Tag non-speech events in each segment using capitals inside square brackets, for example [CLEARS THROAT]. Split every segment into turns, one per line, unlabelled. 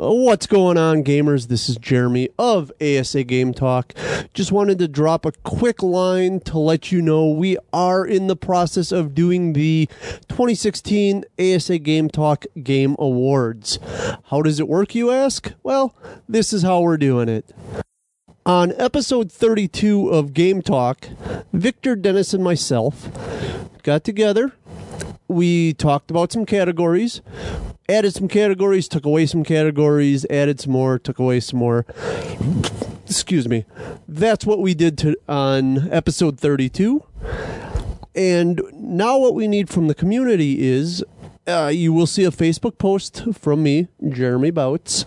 Uh, what's going on, gamers? This is Jeremy of ASA Game Talk. Just wanted to drop a quick line to let you know we are in the process of doing the 2016 ASA Game Talk Game Awards. How does it work, you ask? Well, this is how we're doing it. On episode 32 of Game Talk, Victor, Dennis, and myself got together. We talked about some categories, added some categories, took away some categories, added some more, took away some more. Excuse me. That's what we did to, on episode 32. And now what we need from the community is uh, you will see a Facebook post from me, Jeremy Bouts,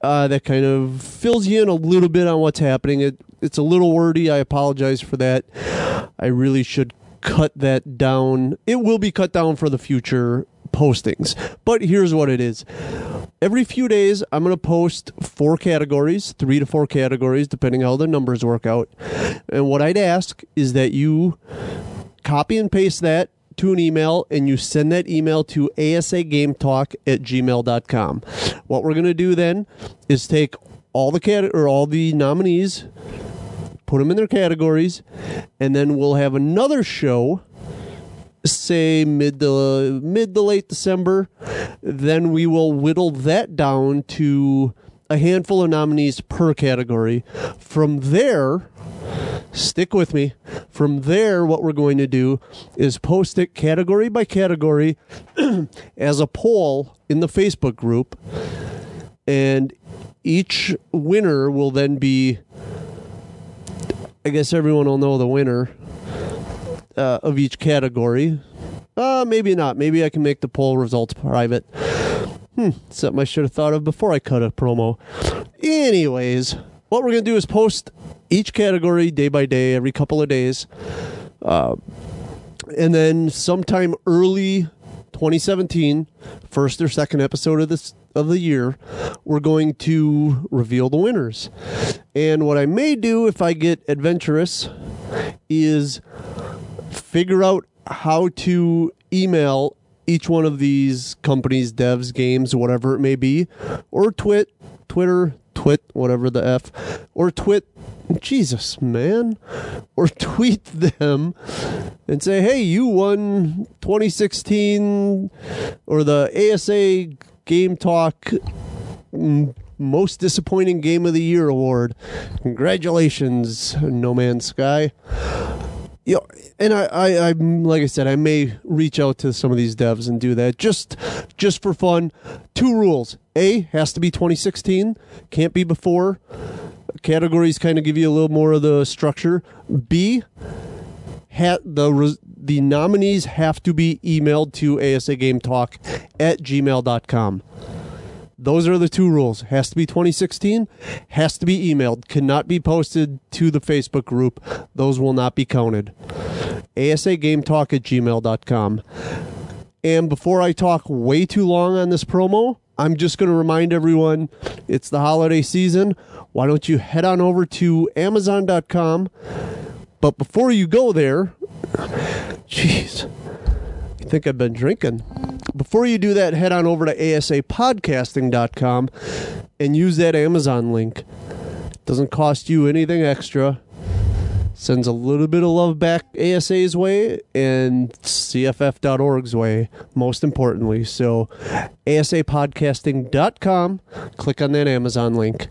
uh, that kind of fills you in a little bit on what's happening. It, it's a little wordy. I apologize for that. I really should cut that down. It will be cut down for the future postings. But here's what it is. Every few days, I'm going to post four categories, three to four categories, depending how the numbers work out. And what I'd ask is that you copy and paste that to an email and you send that email to asagametalk at gmail.com. What we're going to do then is take all the cat or all the nominees, put them in their categories, and then we'll have another show say mid to mid to late December. Then we will whittle that down to a handful of nominees per category. From there, stick with me. From there, what we're going to do is post it category by category [CLEARS THROAT] as a poll in the Facebook group. And each winner will then be, I guess everyone will know the winner uh, of each category. Uh, maybe not. Maybe I can make the poll results private. Hmm, something I should have thought of before I cut a promo. Anyways, what we're going to do is post each category day by day, every couple of days. Uh, and then sometime early 2017, first or second episode of this of the year, we're going to reveal the winners. And what I may do if I get adventurous is figure out how to email each one of these companies, devs, games, whatever it may be, or twit, Twitter, twit, whatever the F, or twit, Jesus, man, or [LAUGHS] tweet them and say, hey, you won 2016 or the ASA Game Talk mm, Most Disappointing Game of the Year award. Congratulations, No Man's Sky you know, and I, I, I, like I said, I may reach out to some of these devs and do that just, just for fun. Two rules: A has to be 2016, can't be before. Categories kind of give you a little more of the structure. B, ha- the the nominees have to be emailed to asagametalk at gmail.com. Those are the two rules. Has to be 2016, has to be emailed, cannot be posted to the Facebook group. Those will not be counted. ASAGameTalk at gmail.com. And before I talk way too long on this promo, I'm just going to remind everyone it's the holiday season. Why don't you head on over to Amazon.com? But before you go there, jeez, think I've been drinking before you do that, head on over to asapodcasting.com and use that Amazon link. Doesn't cost you anything extra. Sends a little bit of love back ASA's way and CFF.org's way, most importantly. So, asapodcasting.com, click on that Amazon link.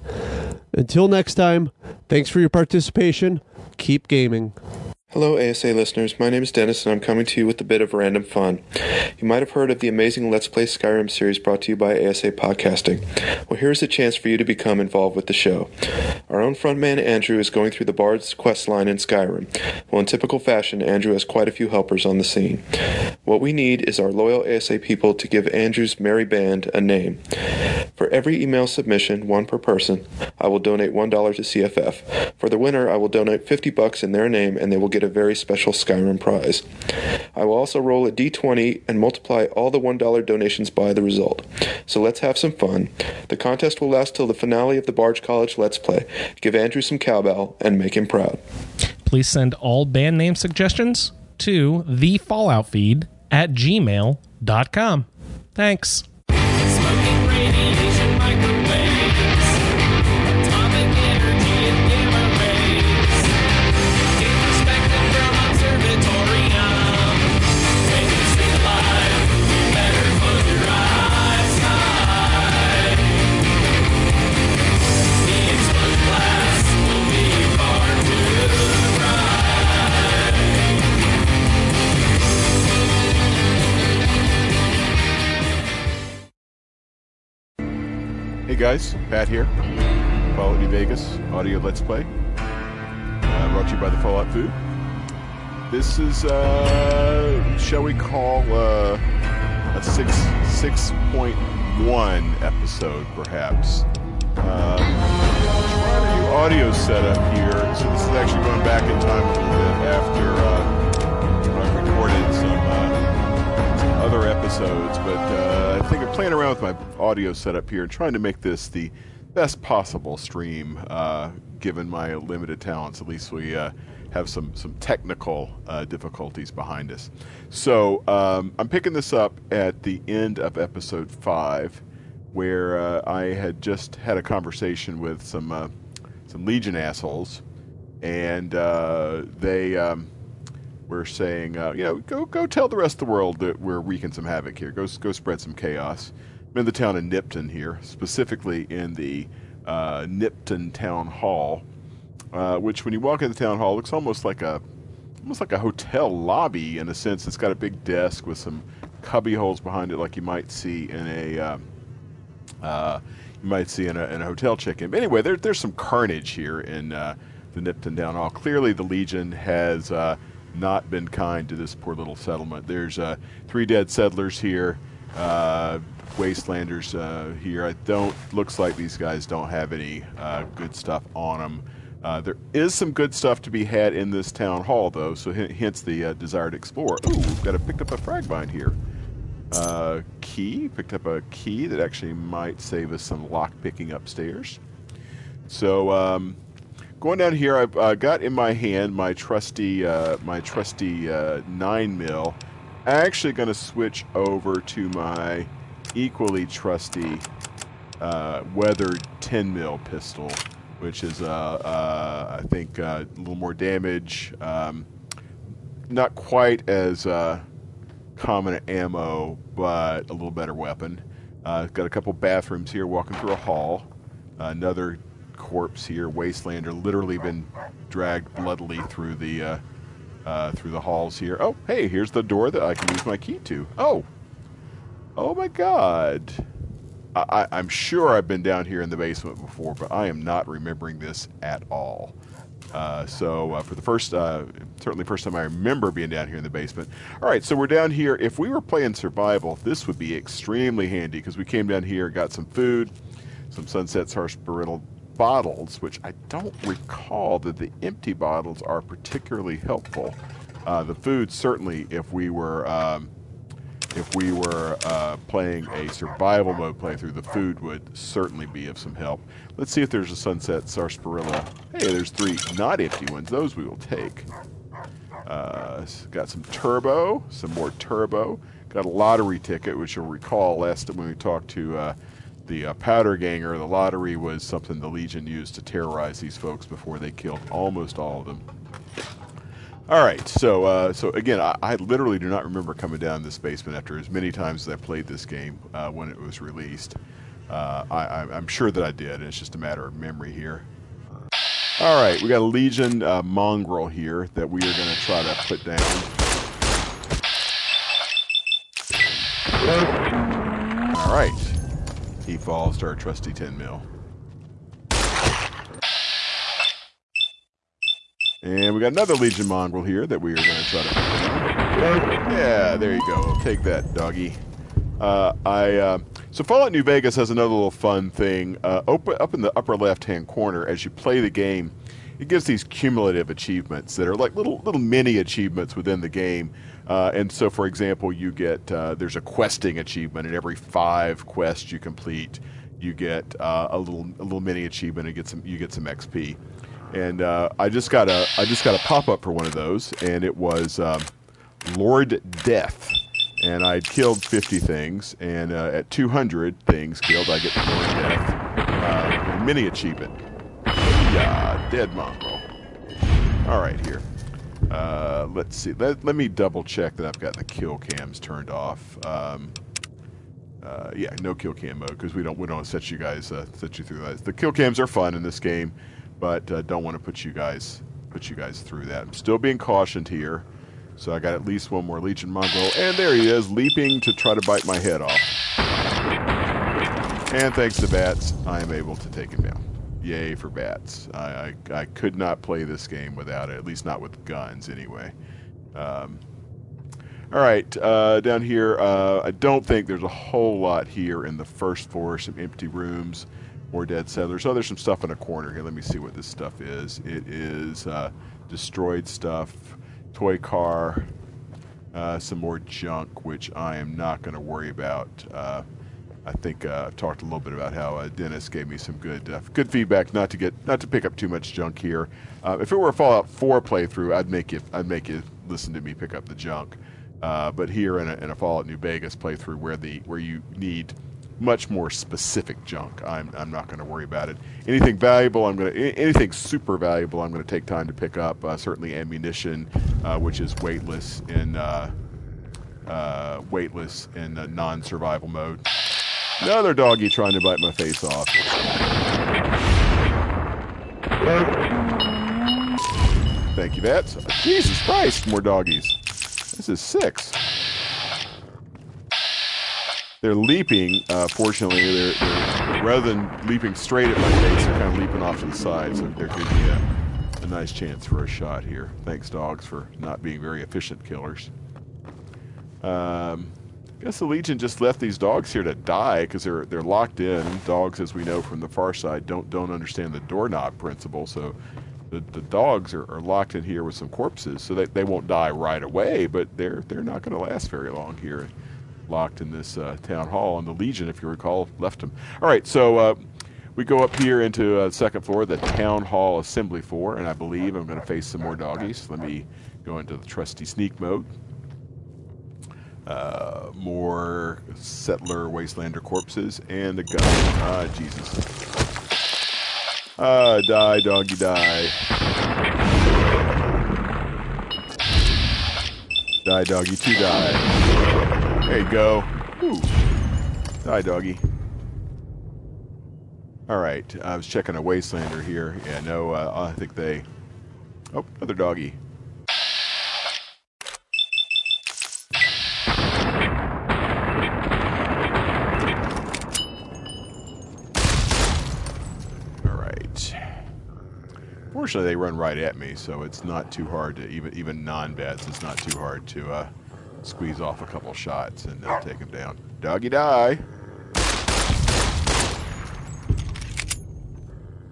Until next time, thanks for your participation. Keep gaming.
Hello, ASA listeners. My name is Dennis, and I'm coming to you with a bit of random fun. You might have heard of the amazing Let's Play Skyrim series brought to you by ASA Podcasting. Well, here's a chance for you to become involved with the show. Our own frontman, Andrew, is going through the Bard's quest line in Skyrim. Well, in typical fashion, Andrew has quite a few helpers on the scene. What we need is our loyal ASA people to give Andrew's merry band a name. For every email submission, one per person, I will donate $1 to CFF. For the winner, I will donate 50 bucks in their name, and they will get get a very special Skyrim prize. I will also roll a d20 and multiply all the $1 donations by the result. So let's have some fun. The contest will last till the finale of the Bards College Let's Play. Give Andrew some cowbell and make him proud.
Please send all band name suggestions to the Fallout feed at gmail.com. Thanks.
Guys, Pat here. New Vegas audio let's play. Uh, brought to you by the Fallout Feed. This is, uh, shall we call uh, a six six point one episode, perhaps. Um, trying a new audio setup here, so this is actually going back in time a little bit after uh, I recorded. Other episodes, but uh, I think I'm playing around with my audio setup here and trying to make this the best possible stream, uh, given my limited talents. At least we uh, have some some technical uh, difficulties behind us. So um, I'm picking this up at the end of episode five, where uh, I had just had a conversation with some uh, some Legion assholes, and they. Um, we're saying, uh, you know, go go tell the rest of the world that we're wreaking some havoc here. Go go spread some chaos. I'm in the town of Nipton here, specifically in the uh, Nipton Town Hall, uh, which when you walk into the town hall looks almost like a almost like a hotel lobby in a sense. It's got a big desk with some cubby holes behind it, like you might see in a um, uh, you might see in a, in a hotel check-in. But anyway, there, there's some carnage here in uh, the Nipton Town Hall. Clearly, the Legion has uh, not been kind to this poor little settlement. There's uh, three dead settlers here, uh, wastelanders uh, here. I don't. Looks like these guys don't have any uh, good stuff on them. Uh, there is some good stuff to be had in this town hall, though. So hence the uh, desire to explore. Ooh, we've got to pick up a frag mine here. key. Picked up a key that actually might save us some lock picking upstairs. So. Um, going down here, I've uh, got in my hand my trusty uh, my trusty uh, nine mil. I'm actually going to switch over to my equally trusty uh, weathered 10 mil pistol, which is uh, uh, I think a little more damage, um, not quite as common ammo, but a little better weapon. got a couple bathrooms here, walking through a hall. another corpse here, Wastelander, literally been dragged bloodily through the uh, uh, through the halls here. Oh, hey, here's the door that I can use my key to. Oh, oh my God! I, am sure I've been down here in the basement before, but I am not remembering this at all. Uh, so uh, for the first, uh, certainly first time I remember being down here in the basement. All right, so we're down here. If we were playing survival, this would be extremely handy because we came down here, got some food, some Sunset Sarsaparilla bottles, which I don't recall that the empty bottles are particularly helpful. Uh, the food certainly, if we were um, if we were uh, playing a survival mode playthrough, the food would certainly be of some help. Let's see if there's a sunset sarsaparilla. Hey, there's three not empty ones. Those we will take. Uh, got some turbo, some more turbo. Got a lottery ticket, which you'll recall last time when we talked to uh, the uh, powder ganger, the lottery was something the Legion used to terrorize these folks before they killed almost all of them. All right, so uh, so again, I, I, literally do not remember coming down this basement after as many times as I played this game uh, when it was released. Uh, I, am sure that I did. It's just a matter of memory here. All right, we got a Legion uh, mongrel here that we are going to try to put down. All right. He falls to our trusty 10 mil. And we got another Legion Mongrel here that we are going to try to. Yeah, there you go. Take that, doggy. Uh, I uh, so Fallout New Vegas has another little fun thing. Uh, up in the upper left-hand corner, as you play the game, it gives these cumulative achievements that are like little little mini achievements within the game uh, and so, for example, you get uh, there's a questing achievement, and every five quests you complete, you get uh, a little a little mini achievement, and get some you get some XP. And uh, I just got a I just got a pop up for one of those, and it was um, Lord Death, and I'd killed 50 things, and uh, at 200 things killed, I get the Lord Death uh, mini achievement. Yeah, dead mongrel. All right, here. Uh, let's see. Let, let me double check that I've got the kill cams turned off. Um, uh, yeah, no kill cam mode because we don't we don't set you guys uh, set you through that. The kill cams are fun in this game, but uh, don't want to put you guys put you guys through that. I'm still being cautioned here, so I got at least one more Legion Mongrel, and there he is, leaping to try to bite my head off. And thanks to VATS, I am able to take him down. Yay for VATS. I, I, I could not play this game without it, at least not with guns anyway. Um, all right, uh, down here, uh, I don't think there's a whole lot here in the first floor. Some empty rooms, more dead settlers. Oh, there's some stuff in a corner here. Let me see what this stuff is. It is uh, destroyed stuff, toy car, uh, some more junk, which I am not going to worry about. I think uh, I've talked a little bit about how uh, Dennis gave me some good uh, good feedback not to get not to pick up too much junk here. Uh, if it were a Fallout 4 playthrough, I'd make you I'd make you listen to me pick up the junk. Uh, but here in a, in a Fallout New Vegas playthrough where the where you need much more specific junk, I'm, I'm not going to worry about it. Anything valuable, I'm going to anything super valuable, I'm going to take time to pick up. Uh, certainly ammunition, which is weightless in weightless in non-survival mode. Another doggy trying to bite my face off. Thank you, VATS. Jesus Christ, more doggies. This is six. They're leaping. Uh, fortunately, they're, they're, rather than leaping straight at my face, they're kind of leaping off to the side, so they're giving a, a nice chance for a shot here. Thanks, dogs, for not being very efficient killers. Um, guess the Legion just left these dogs here to die because they're they're locked in. Dogs, as we know from the far side, don't don't understand the doorknob principle. So the, the dogs are, are locked in here with some corpses, so they, they won't die right away, but they're they're not going to last very long here, locked in this uh, town hall. And the Legion, if you recall, left them. All right, so. Uh, we go up here into uh, second floor, the town hall assembly floor, and I believe I'm going to face some more doggies. Let me go into the trusty sneak mode uh, more settler wastelander corpses and a gun. Ah, Jesus. Ah, die, doggy, die. Die, doggy, to die. There you go. Ooh. Die, doggy. All right, I was checking a wastelander here. Yeah, no, uh, I think they. Oh, another doggy. Fortunately, they run right at me, so it's not too hard to even even non-VATS. It's not too hard to uh, squeeze off a couple shots and uh, take them down. Doggy die.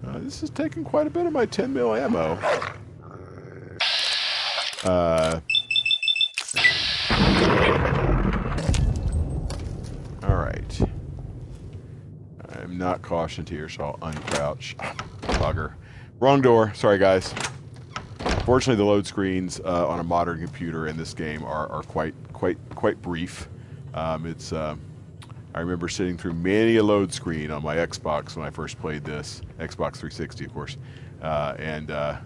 Uh, this is taking quite a bit of my 10 mil ammo. Uh, all right. I'm not cautioned here, so I'll uncrouch. Bugger. Wrong door. Sorry, guys. Fortunately, the load screens uh, on a modern computer in this game are, are quite quite quite brief. Um, it's uh, I remember sitting through many a load screen on my Xbox when I first played this Xbox 360, of course. Uh, and uh,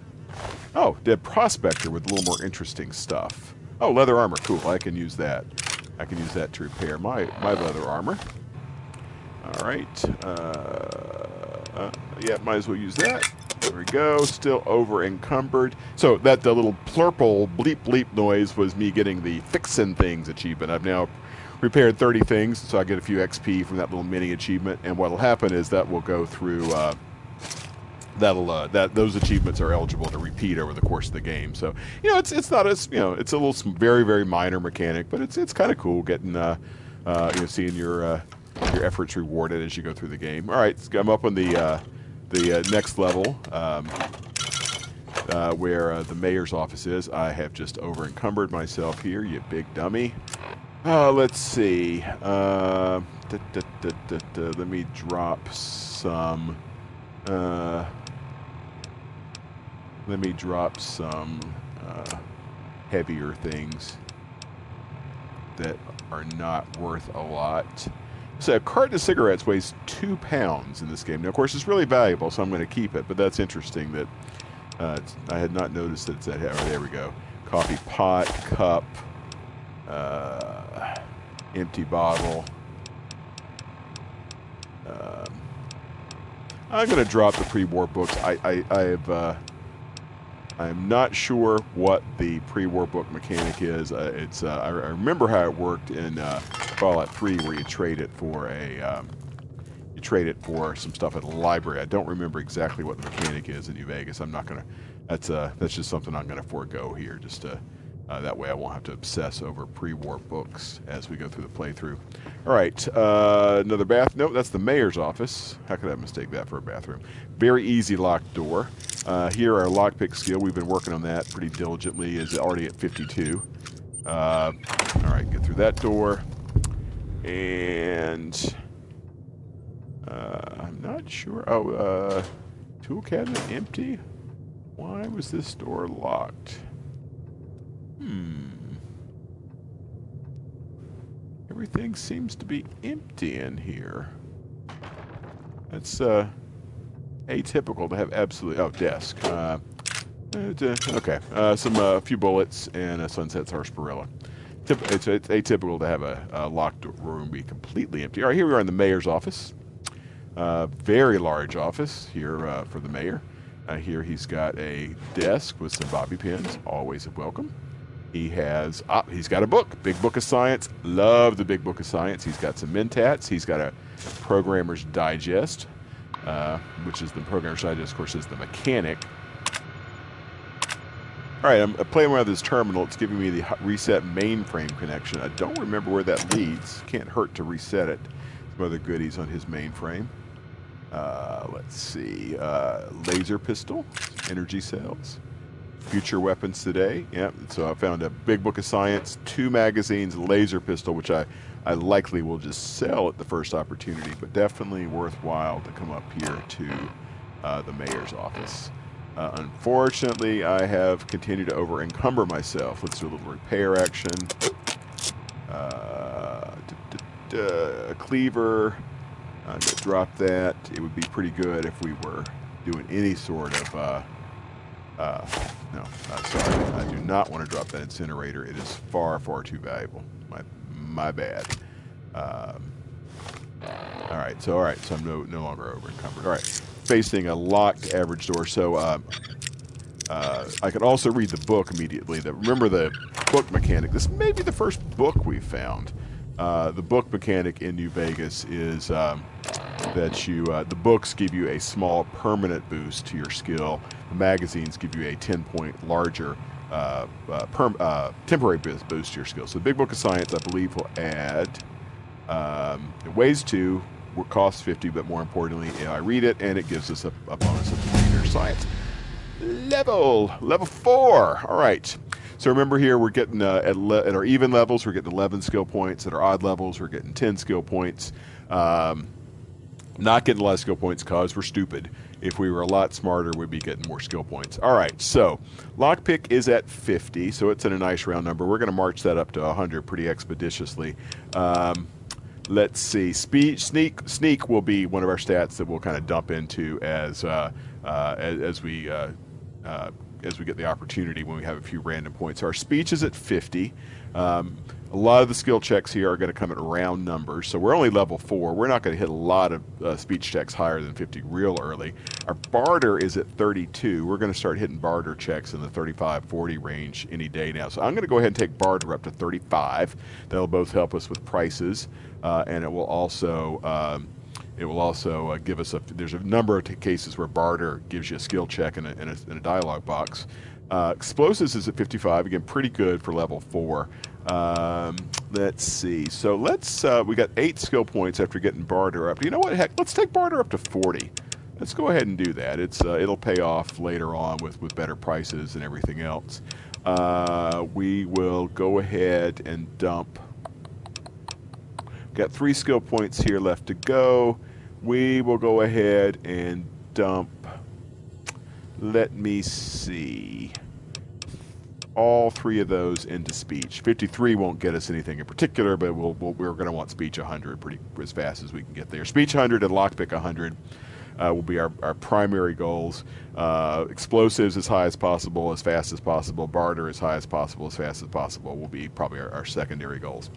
oh, Dead Prospector with a little more interesting stuff. Oh, leather armor, cool. I can use that. I can use that to repair my my leather armor. All right. Uh, uh, yeah, might as well use that. There we go. Still over encumbered. So that the little plurple bleep bleep noise was me getting the fixin' things achievement. I've now repaired 30 things, so I get a few XP from that little mini achievement. And what'll happen is that will go through. Uh, that'll uh, that those achievements are eligible to repeat over the course of the game. So you know, it's it's not as you know, it's a little very very minor mechanic, but it's it's kind of cool getting uh, uh, you know seeing your uh, your efforts rewarded as you go through the game. All right, I'm up on the uh, the uh, next level um, uh, where uh, the mayor's office is. I have just over encumbered myself here, you big dummy. Uh, let's see. Uh, da, da, da, let me drop some. Uh, let me drop some heavier things that are not worth a lot. So a carton of cigarettes weighs two pounds in this game. Now, of course, it's really valuable, so I'm going to keep it. But that's interesting that uh, I had not noticed that it's that heavy. Oh, there we go. Coffee pot, cup, uh, empty bottle. Um, I'm going to drop the pre-war books. I, I, I have. Uh, I'm not sure what the pre-war book mechanic is. Uh, it's uh, I, I, remember how it worked in uh, Fallout 3, where you trade it for a um, you trade it for some stuff at the library. I don't remember exactly what the mechanic is in New Vegas. I'm not gonna. That's uh that's just something I'm gonna forego here. Just to uh, that way I won't have to obsess over pre-war books as we go through the playthrough. All right, uh, another bath. Nope, that's the mayor's office. How could I mistake that for a bathroom? Very easy locked door. Uh, here our lockpick skill. We've been working on that pretty diligently. Is already at 52. Uh, all right, get through that door. And uh, I'm not sure. Oh, uh, tool cabinet empty. Why was this door locked? Hmm. Everything seems to be empty in here. That's uh, atypical to have absolutely. Oh, desk. Uh, okay, uh, some a uh, few bullets and a sunset sarsaparilla. It's, it's atypical to have a, a, locked room be completely empty. All right, here we are in the mayor's office. Uh, very large office here uh, for the mayor. Uh, here he's got a desk with some bobby pins, always welcome. He has uh, he's got a book, Big Book of Science. Love the Big Book of Science. He's got some Mentats. He's got a Programmer's Digest, uh, which is the Programmer's Digest, of course, is the mechanic. All right, I'm playing around this terminal. It's giving me the reset mainframe connection. I don't remember where that leads. Can't hurt to reset it. Some other goodies on his mainframe. Uh, let's see. Uh, laser pistol, energy cells, future weapons today. Yep. So I found a big book of science, two magazines, laser pistol, which I, I likely will just sell at the first opportunity, but definitely worthwhile to come up here to uh, the mayor's office. Uh, unfortunately, I have continued to over encumber myself. Let's do a little repair action. Uh, cleaver. Uh, drop that. It would be pretty good if we were doing any sort of. Uh, uh, no, sorry. I do not want to drop that incinerator. It is far, far too valuable. My, my bad. Um, all right. So, all right. So I'm no, no longer over encumbered. All right facing a locked average door. So uh, uh, I could also read the book immediately. The, remember the book mechanic. This may be the first book we found. Uh, the book mechanic in New Vegas is um, that you uh, the books give you a small permanent boost to your skill. The magazines give you a 10 point larger uh, uh, uh, temporary boost to your skill. So the Big Book of Science, I believe, will add. Um, it weighs two, costs 50, but more importantly, I read it and it gives us a, a bonus of computer science. Level, level four. All right. So remember here, we're getting uh, at, at, our even levels, we're getting 11 skill points. At our odd levels, we're getting 10 skill points. Um, not getting a lot of skill points because we're stupid. If we were a lot smarter, we'd be getting more skill points. All right, so lockpick is at 50, so it's in a nice round number. We're going to march that up to 100 pretty expeditiously. Um, let's see. Speed sneak sneak will be one of our stats that we'll kind of dump into as uh, uh, as, we uh, uh, as we get the opportunity when we have a few random points. Our speech is at 50. Um, a lot of the skill checks here are going to come at round numbers, so we're only level four. We're not going to hit a lot of uh, speech checks higher than 50 real early. Our barter is at 32. We're going to start hitting barter checks in the 35 40 range any day now. So I'm going to go ahead and take barter up to 35. That'll both help us with prices, uh, and it will also. Um, it will also uh, give us a. There's a number of cases where barter gives you a skill check in a, in a, in a dialogue box. Uh, explosives is at 55. Again, pretty good for level four. Um, let's see. So let's. Uh, we got eight skill points after getting barter up. You know what? Heck, let's take barter up to 40. Let's go ahead and do that. It's uh, it'll pay off later on with with better prices and everything else. Uh, we will go ahead and dump. Got three skill points here left to go. We will go ahead and dump. Let me see all three of those into speech. 53 won't get us anything in particular, but we'll, we we are going to want speech 100 pretty as fast as we can get there. Speech 100 and lockpick 100 uh, will be our, our primary goals. Uh, explosives as high as possible, as fast as possible. Barter as high as possible, as fast as possible will be probably our, our secondary goals.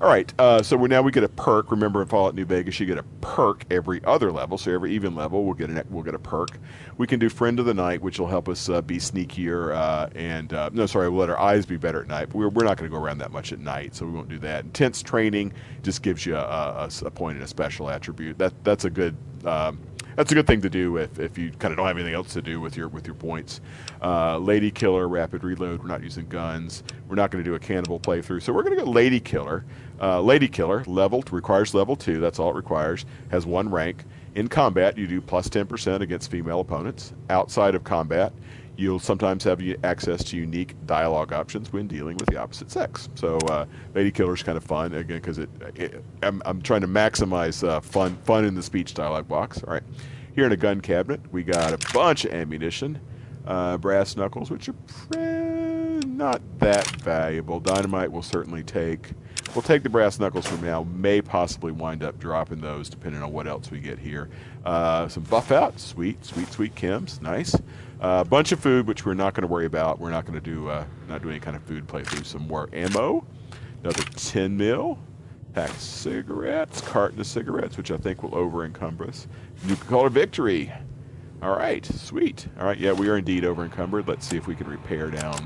All right, uh, so now we get a perk. Remember, in Fallout New Vegas, you get a perk every other level. So every even level, we'll get a we'll get a perk. We can do Friend of the Night, which will help us uh, be sneakier uh, and uh, no, sorry, we'll let our eyes be better at night. We're, we're not going to go around that much at night, so we won't do that. Intense training just gives you a, a, a point and a special attribute. That that's a good. Um, that's a good thing to do if, if you kind of don't have anything else to do with your with your points. Uh, Lady Killer, rapid reload. We're not using guns. We're not going to do a cannibal playthrough, so we're going to go Lady Killer. Uh, Lady Killer leveled requires level two. That's all it requires. Has one rank. In combat, you do plus ten percent against female opponents. Outside of combat, you'll sometimes have access to unique dialogue options when dealing with the opposite sex. So, uh, Lady Killer is kind of fun again because it, it I'm, I'm, trying to maximize uh, fun fun in the speech dialogue box. All right, here in a gun cabinet, we got a bunch of ammunition, uh, brass knuckles, which are not that valuable. Dynamite will certainly take. We'll take the brass knuckles from now. May possibly wind up dropping those depending on what else we get here. Uh, some Buffout, sweet, sweet, sweet chems, nice. A uh, bunch of food, which we're not going to worry about. We're not going to do uh, not do any kind of food playthrough. Some more ammo, another 10 mil, pack of cigarettes, carton of cigarettes, which I think will over encumber us. Nuka Cola Victory. All right, sweet. All right, yeah, we are indeed over encumbered. Let's see if we can repair down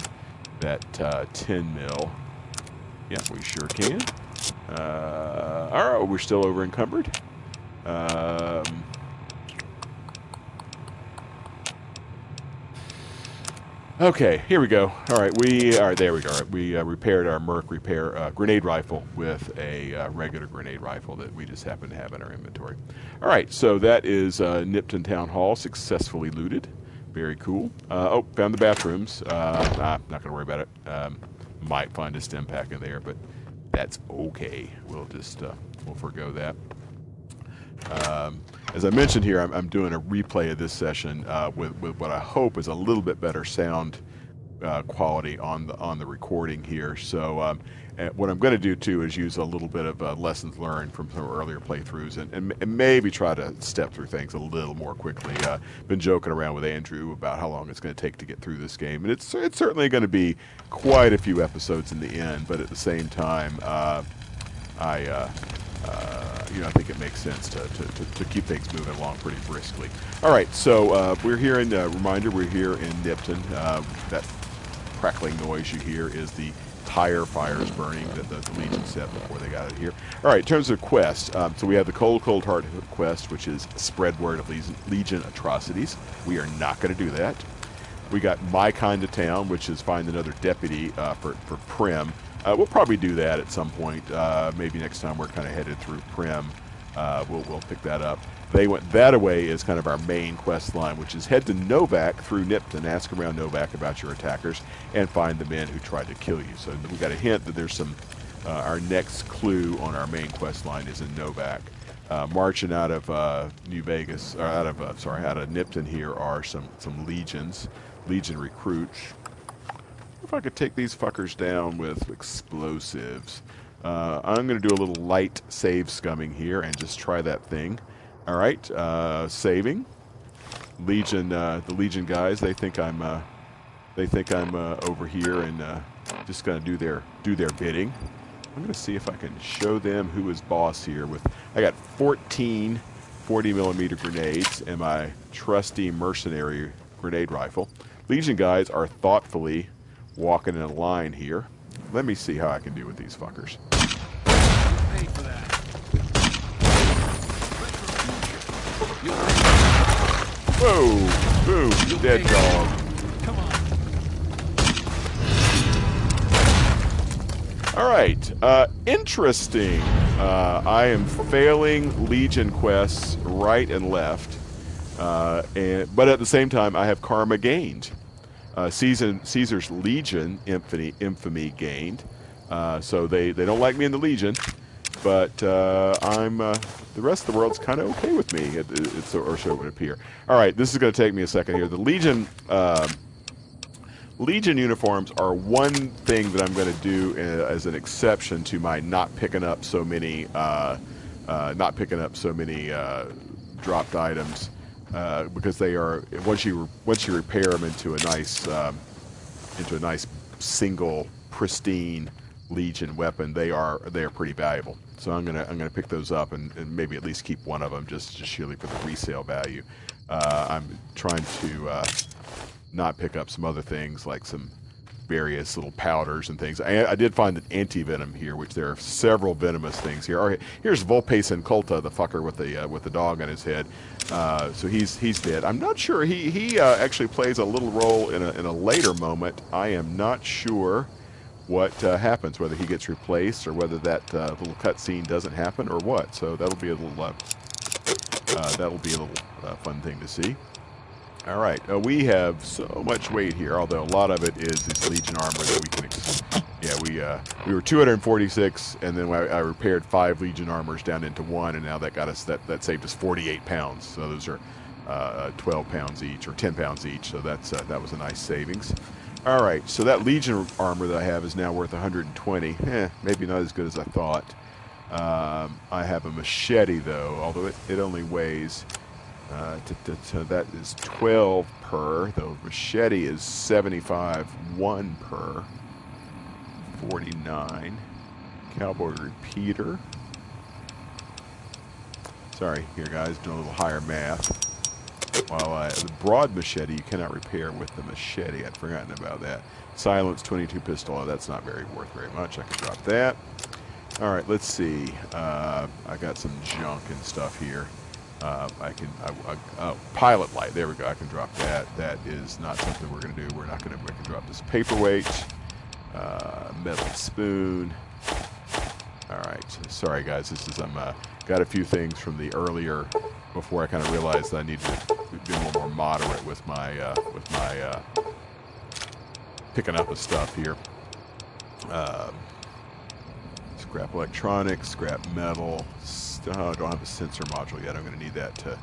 that uh, 10 mil. Yeah, we sure can. Uh, all right, we're still over encumbered. Um, Okay, here we go. All right, we all right. There we go. Right, we uh, repaired our Merc repair uh, grenade rifle with a uh, regular grenade rifle that we just happen to have in our inventory. All right, so that is uh, Nipton Town Hall successfully looted. Very cool. Uh, oh, found the bathrooms. Uh, nah, not gonna worry about it. Um, might find a stim pack in there, but that's okay. We'll just we'll forego that. Um, as I mentioned here, I'm, I'm, doing a replay of this session uh, with, with what I hope is a little bit better sound uh, quality on the on the recording here. So um, what I'm going to do too is use a little bit of uh, lessons learned from some earlier playthroughs and, and, and, maybe try to step through things a little more quickly. Uh, been joking around with Andrew about how long it's going to take to get through this game, and it's it's certainly going to be quite a few episodes in the end. But at the same time, uh, I uh, uh, you know, I think it makes sense to, to, to, to, keep things moving along pretty briskly. All right, so uh, we're here in, uh, reminder, we're here in Nipton. Uh, that crackling noise you hear is the tire fires burning that the Legion set before they got out here. All right, in terms of quest, um, so we have the Cold Cold Heart quest, which is spread word of these Legion atrocities. We are not going to do that. We got My Kind of Town, which is find another deputy uh, for, for Primm. Uh, we'll probably do that at some point. Uh, maybe next time we're kind of headed through Primm. uh, we'll, we'll pick that up. They went that away as kind of our main quest line, which is head to Novac through Nipton, ask around Novac about your attackers, and find the men who tried to kill you. So we got a hint that there's some. Uh, our next clue on our main quest line is in Novac. Uh, marching out of uh, New Vegas, or out of sorry, out of Nipton here are some some legions, legion recruits if I could take these fuckers down with explosives. Uh, I'm going to do a little light save scumming here and just try that thing. All right, uh, saving. Legion, uh, the Legion guys, they think I'm, uh, they think I'm uh, over here and uh, just to do their do their bidding. I'm to see if I can show them who is boss here. With I got 14 40 millimeter grenades and my trusty mercenary grenade rifle. Legion guys are thoughtfully walking in a line here. Let me see how I can do with these fuckers. Dead dog. All right. Uh, interesting. Uh, I am failing Legion quests right and left, uh, and but at the same time, I have karma gained uh, Caesar, Caesar's Legion infamy, infamy gained. Uh, so they, they don't like me in the Legion, but uh, I'm uh, the rest of the world's kind of okay with me, it, it, or so it would appear. All right, this is going to take me a second here. The Legion um, Legion uniforms are one thing that I'm going to do uh, as an exception to my not picking up so many uh, not picking up so many dropped items. Uh, because they are once you once you repair them into a nice um, into a nice single pristine Legion weapon, they are they are pretty valuable. So I'm gonna I'm gonna pick those up and, and maybe at least keep one of them just just surely for the resale value. Uh, I'm trying to uh, not pick up some other things like some various little powders and things. I, I did find an anti-venom here, which there are several venomous things here. Okay, here's Vulpes Inculta, the fucker with the uh, with the dog on his head. Uh, so he's he's dead. I'm not sure. He he uh, actually plays a little role in a in a later moment. I am not sure what uh, happens, whether he gets replaced or whether that uh, little cutscene doesn't happen or what. So that'll be a little uh, uh, that'll be a little uh, fun thing to see. All right, uh, we have so much weight here, although a lot of it is this Legion armor that we can. Yeah, we we were 246, and then I, I repaired five Legion armors down into one, and now that got us that that saved us 48 pounds. So those are uh, 12 pounds each, or 10 pounds each. So that's that was a nice savings. All right, so that Legion armor that I have is now worth 120. Eh, maybe not as good as I thought. Um, I have a machete though, although it, it only weighs. Uh, that is 12 per. The machete is 75, 1 per. 49. Cowboy repeater. Sorry, here guys, doing a little higher math. While I, the broad machete you cannot repair with the machete. I'd forgotten about that. Silence 22 pistol. Oh, that's not very worth very much. I can drop that. All right, let's see. Uh, I got some junk and stuff here. Uh, I can I, I, oh, pilot light. There we go. I can drop that. That is not something we're going to do. We're not going to. We can drop this paperweight, uh, metal spoon. All right. Sorry, guys. This is I'm uh, got a few things from the earlier before I kind of realized that I needed to be a little more moderate with my uh, with my uh, picking up of stuff here. Um, scrap electronics, scrap metal. St- oh, I don't have a sensor module yet. I'm going to need that to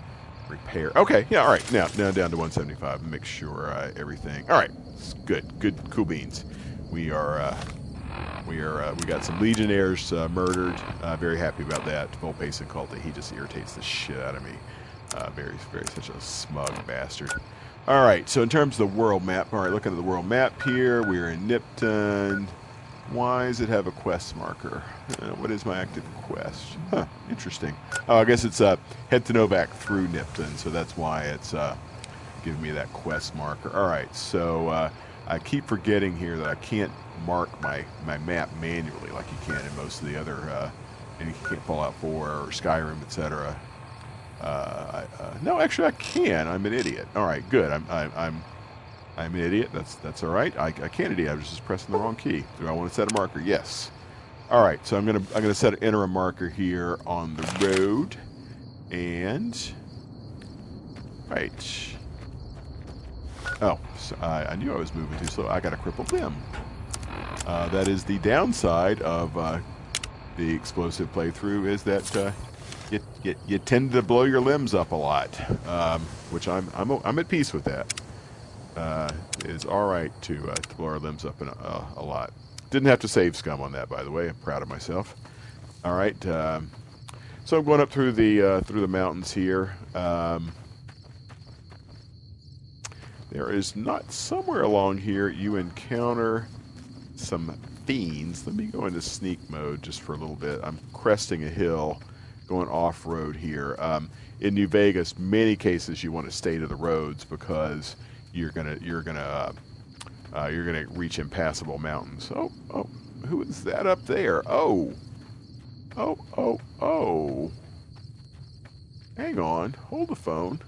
repair. Okay, yeah, all right. Now, now down to 175. Make sure uh, everything. All right, it's good, good, cool beans. We are, uh, we are, uh, we got some legionnaires uh, murdered. Uh, very happy about that. Vulpes Inculta, he just irritates the shit out of me. Uh, very, very such a smug bastard. All right, so in terms of the world map, all right, looking at the world map here, we're in Nipton. Why does it have a quest marker? Uh, what is my active quest? Huh, interesting. Oh, I guess it's uh, head to Novac through Nipton, so that's why it's giving me that quest marker. All right, so I keep forgetting here that I can't mark my, my map manually like you can in most of the other, uh, and you can't Fallout 4 or Skyrim, etc. Uh, uh, no, actually, I can. I'm an idiot. All right, good. I'm, I'm, I'm I'm an idiot. That's that's all right. I, I can't idiot. I was just pressing the wrong key. Do I want to set a marker? Yes. All right. So I'm gonna I'm gonna set enter a marker here on the road, and right. Oh, so I, I knew I was moving too slow. I got a crippled limb. Uh, that is the downside of uh, the explosive playthrough is that uh, you, you, you tend to blow your limbs up a lot, um, which I'm, I'm I'm at peace with that uh, is all right to, uh, to blow our limbs up in a, a lot. Didn't have to save scum on that, by the way. I'm proud of myself. All right, um, so I'm going up through the uh, through the mountains here. Um, there is not somewhere along here you encounter some fiends. Let me go into sneak mode just for a little bit. I'm cresting a hill, going off road here. Um, in New Vegas, many cases you want to stay to the roads because you're gonna you're gonna uh, uh, you're gonna reach impassable mountains. Oh oh, who is that up there? Oh oh oh oh. Hang on, hold the phone.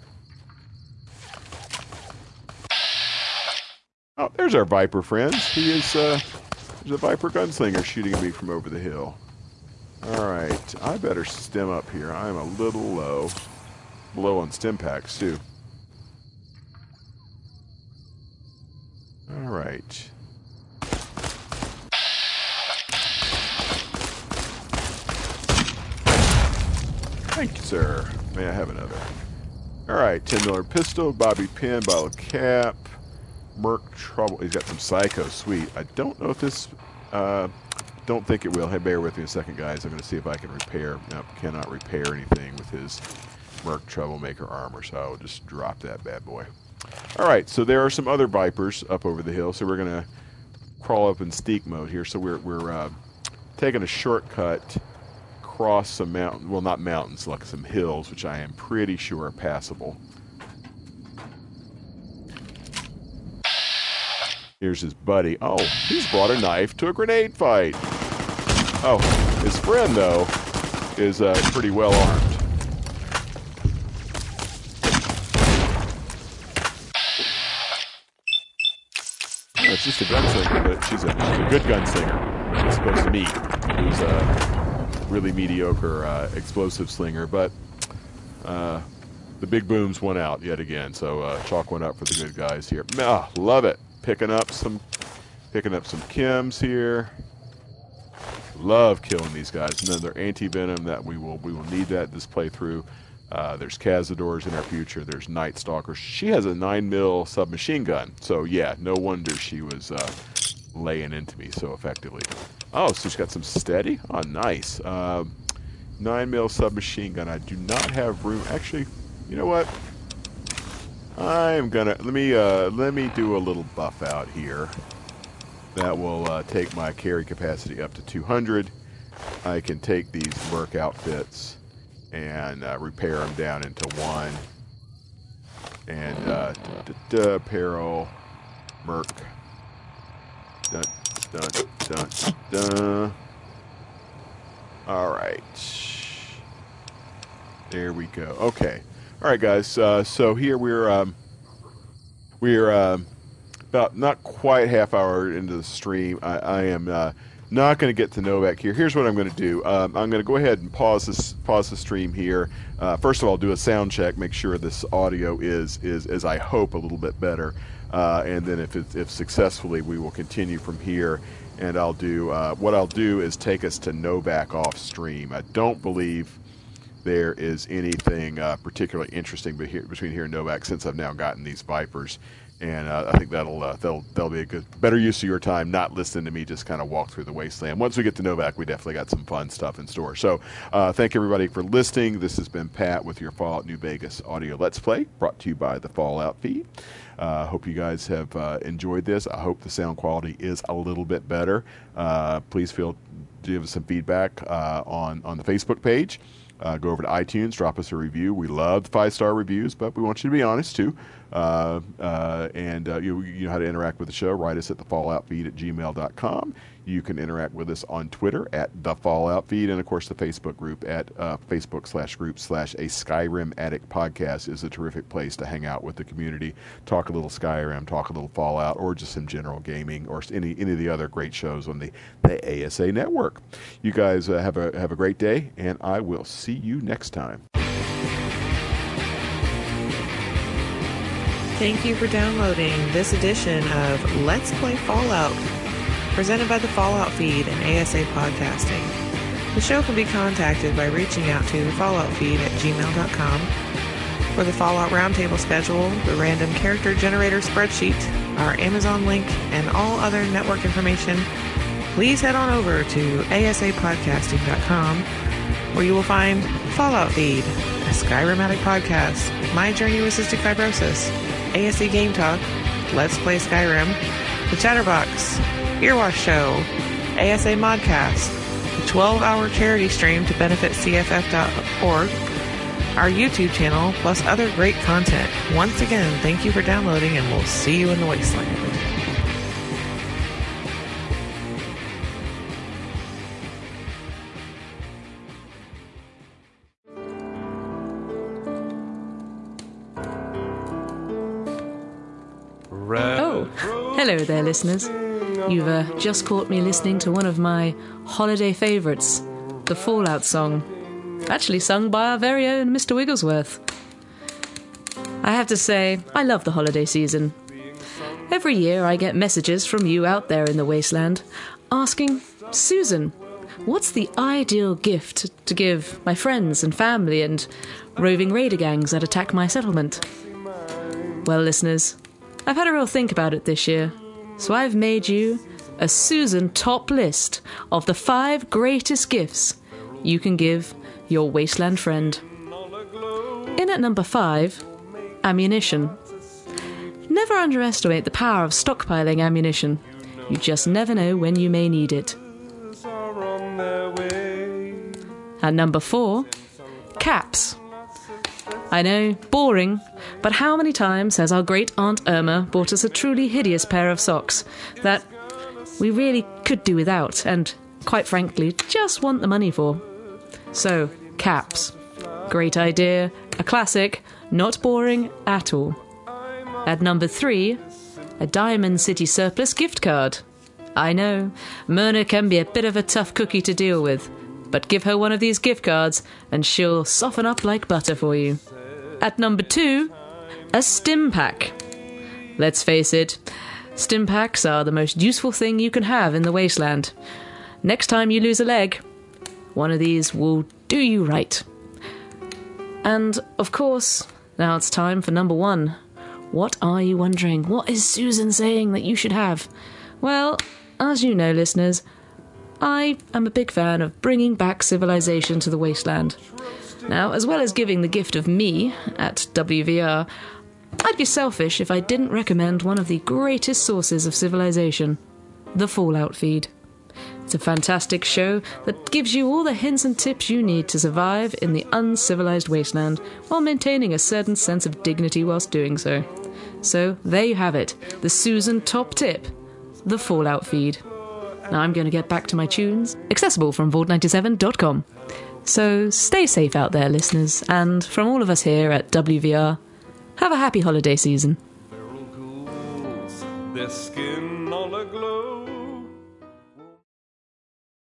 Oh, there's our Viper friends. He is uh, there's a Viper gunslinger shooting at me from over the hill. All right, I better stem up here. I'm a little low, low on stim packs too. All right. Thank you, sir. May I have another? All right, $10 pistol, bobby pin, bottle cap, Merc trouble. He's got some psycho. Sweet. I don't know if this. Uh, don't think it will. Hey, bear with me a second, guys. I'm going to see if I can repair. Nope, cannot repair anything with his Merc Troublemaker armor, so I'll just drop that bad boy. All right, so there are some other Vipers up over the hill, so we're going to crawl up in sneak mode here. So we're, we're uh, taking a shortcut across some mountain, well, not mountains, like some hills, which I am pretty sure are passable. Here's his buddy. Oh, he's brought a knife to a grenade fight. Oh, his friend, though, is uh, pretty well armed. It's just a gunslinger, but she's a, she's a good gunslinger. As opposed to me, who's a really mediocre uh, explosive slinger. But uh, the big booms went out yet again, so uh, chalk one up for the good guys here. Ah, love it. Picking up some, picking up some chems here. Love killing these guys. And then their anti venom that we will we will need that this playthrough. Uh, there's Cazadors in our future. There's Night Stalkers. She has a nine mil submachine gun. So yeah, no wonder she was uh, laying into me so effectively. Oh, so she's got some steady. Oh, nice. Um, nine mil submachine gun. I do not have room. Actually, you know what? I'm gonna let me uh, let me do a little buff out here. That will uh, take my carry capacity up to 200. I can take these Merc outfits and uh, repair them down into one. And uh, duh, duh, duh, apparel, Merc. Dun, dun, dun, dun. All right. There we go. Okay. All right, guys. Uh, so here we're um, we're um, about not quite half hour into the stream. I, I am uh, not going to get to Novac here. Here's what I'm going to do. Um, I'm going to go ahead and pause this pause the stream here. Uh, first of all, do a sound check, make sure this audio is is as I hope a little bit better, uh, and then if if successfully, we will continue from here. And I'll do uh, what I'll do is take us to Novac off stream. I don't believe there is anything uh, particularly interesting between here and Novac since I've now gotten these Vipers and uh, I think that'll uh, that'll that'll be a good better use of your time, not listening to me just kind of walk through the wasteland. Once we get to Novac, we definitely got some fun stuff in store. So, uh, thank everybody for listening. This has been Pat with your Fallout New Vegas audio Let's Play, brought to you by the Fallout Feed. Uh, hope you guys have uh, enjoyed this. I hope the sound quality is a little bit better. Uh, please feel give us some feedback on on the Facebook page. Uh, go over to iTunes, drop us a review. We love five star reviews, but we want you to be honest too. Uh, uh, and uh, you, you know how to interact with the show. Write us at the Fallout Feed at gmail.com. You can interact with us on Twitter at the Fallout Feed, and of course the Facebook group at uh, Facebook slash group slash a Skyrim Addict podcast is a terrific place to hang out with the community, talk a little Skyrim, talk a little Fallout, or just some general gaming, or any any of the other great shows on the the ASA network. You guys uh, have a have a great day, and I will see you next time.
Thank you for downloading this edition of Let's Play Fallout, presented by the Fallout Feed and ASA Podcasting. The show can be contacted by reaching out to the Fallout Feed at gmail.com. For the Fallout Roundtable schedule, the random character generator spreadsheet, our Amazon link, and all other network information, please head on over to asapodcasting.com, where you will find Fallout Feed, a Skyrim Addict podcast, My Journey with Cystic Fibrosis, ASA Game Talk, Let's Play Skyrim, The Chatterbox, Earwash Show, ASA Modcast, the 12 hour charity stream to benefit CFF.org, our YouTube channel, plus other great content. Once again, thank you for downloading, and we'll see you in the wasteland.
Oh, hello there, listeners. You've uh, just caught me listening to one of my holiday favourites, the Fallout song, actually sung by our very own Mr. Wigglesworth. I have to say, I love the holiday season. Every year I get messages from you out there in the wasteland asking, Susan, what's the ideal gift to give my friends and family and roving raider gangs that attack my settlement? Well, listeners, I've had a real think about it this year, so I've made you a Susan top list of the five greatest gifts you can give your wasteland friend. In at number five, ammunition. Never underestimate the power of stockpiling ammunition. You just never know when you may need it. And number four, caps. I know, boring, but how many times has our great Aunt Irma bought us a truly hideous pair of socks that we really could do without and, quite frankly, just want the money for? So, caps. Great idea, a classic, not boring at all. At number three, a Diamond City Surplus gift card. I know, Myrna can be a bit of a tough cookie to deal with, but give her one of these gift cards and she'll soften up like butter for you. At number two, a stim pack. Let's face it, stim packs are the most useful thing you can have in the wasteland. Next time you lose a leg, one of these will do you right. And of course, now it's time for number one. What are you wondering? What is Susan saying that you should have? Well, as you know, listeners, I am a big fan of bringing back civilization to the wasteland. Now, as well as giving the gift of me at WVR, I'd be selfish if I didn't recommend one of the greatest sources of civilization the Fallout feed. It's a fantastic show that gives you all the hints and tips you need to survive in the uncivilized wasteland while maintaining a certain sense of dignity whilst doing so. So, there you have it the Susan top tip the Fallout feed. Now I'm going to get back to my tunes, accessible from Vault97.com. So stay safe out there, listeners, and from all of us here at WVR, have a happy holiday season.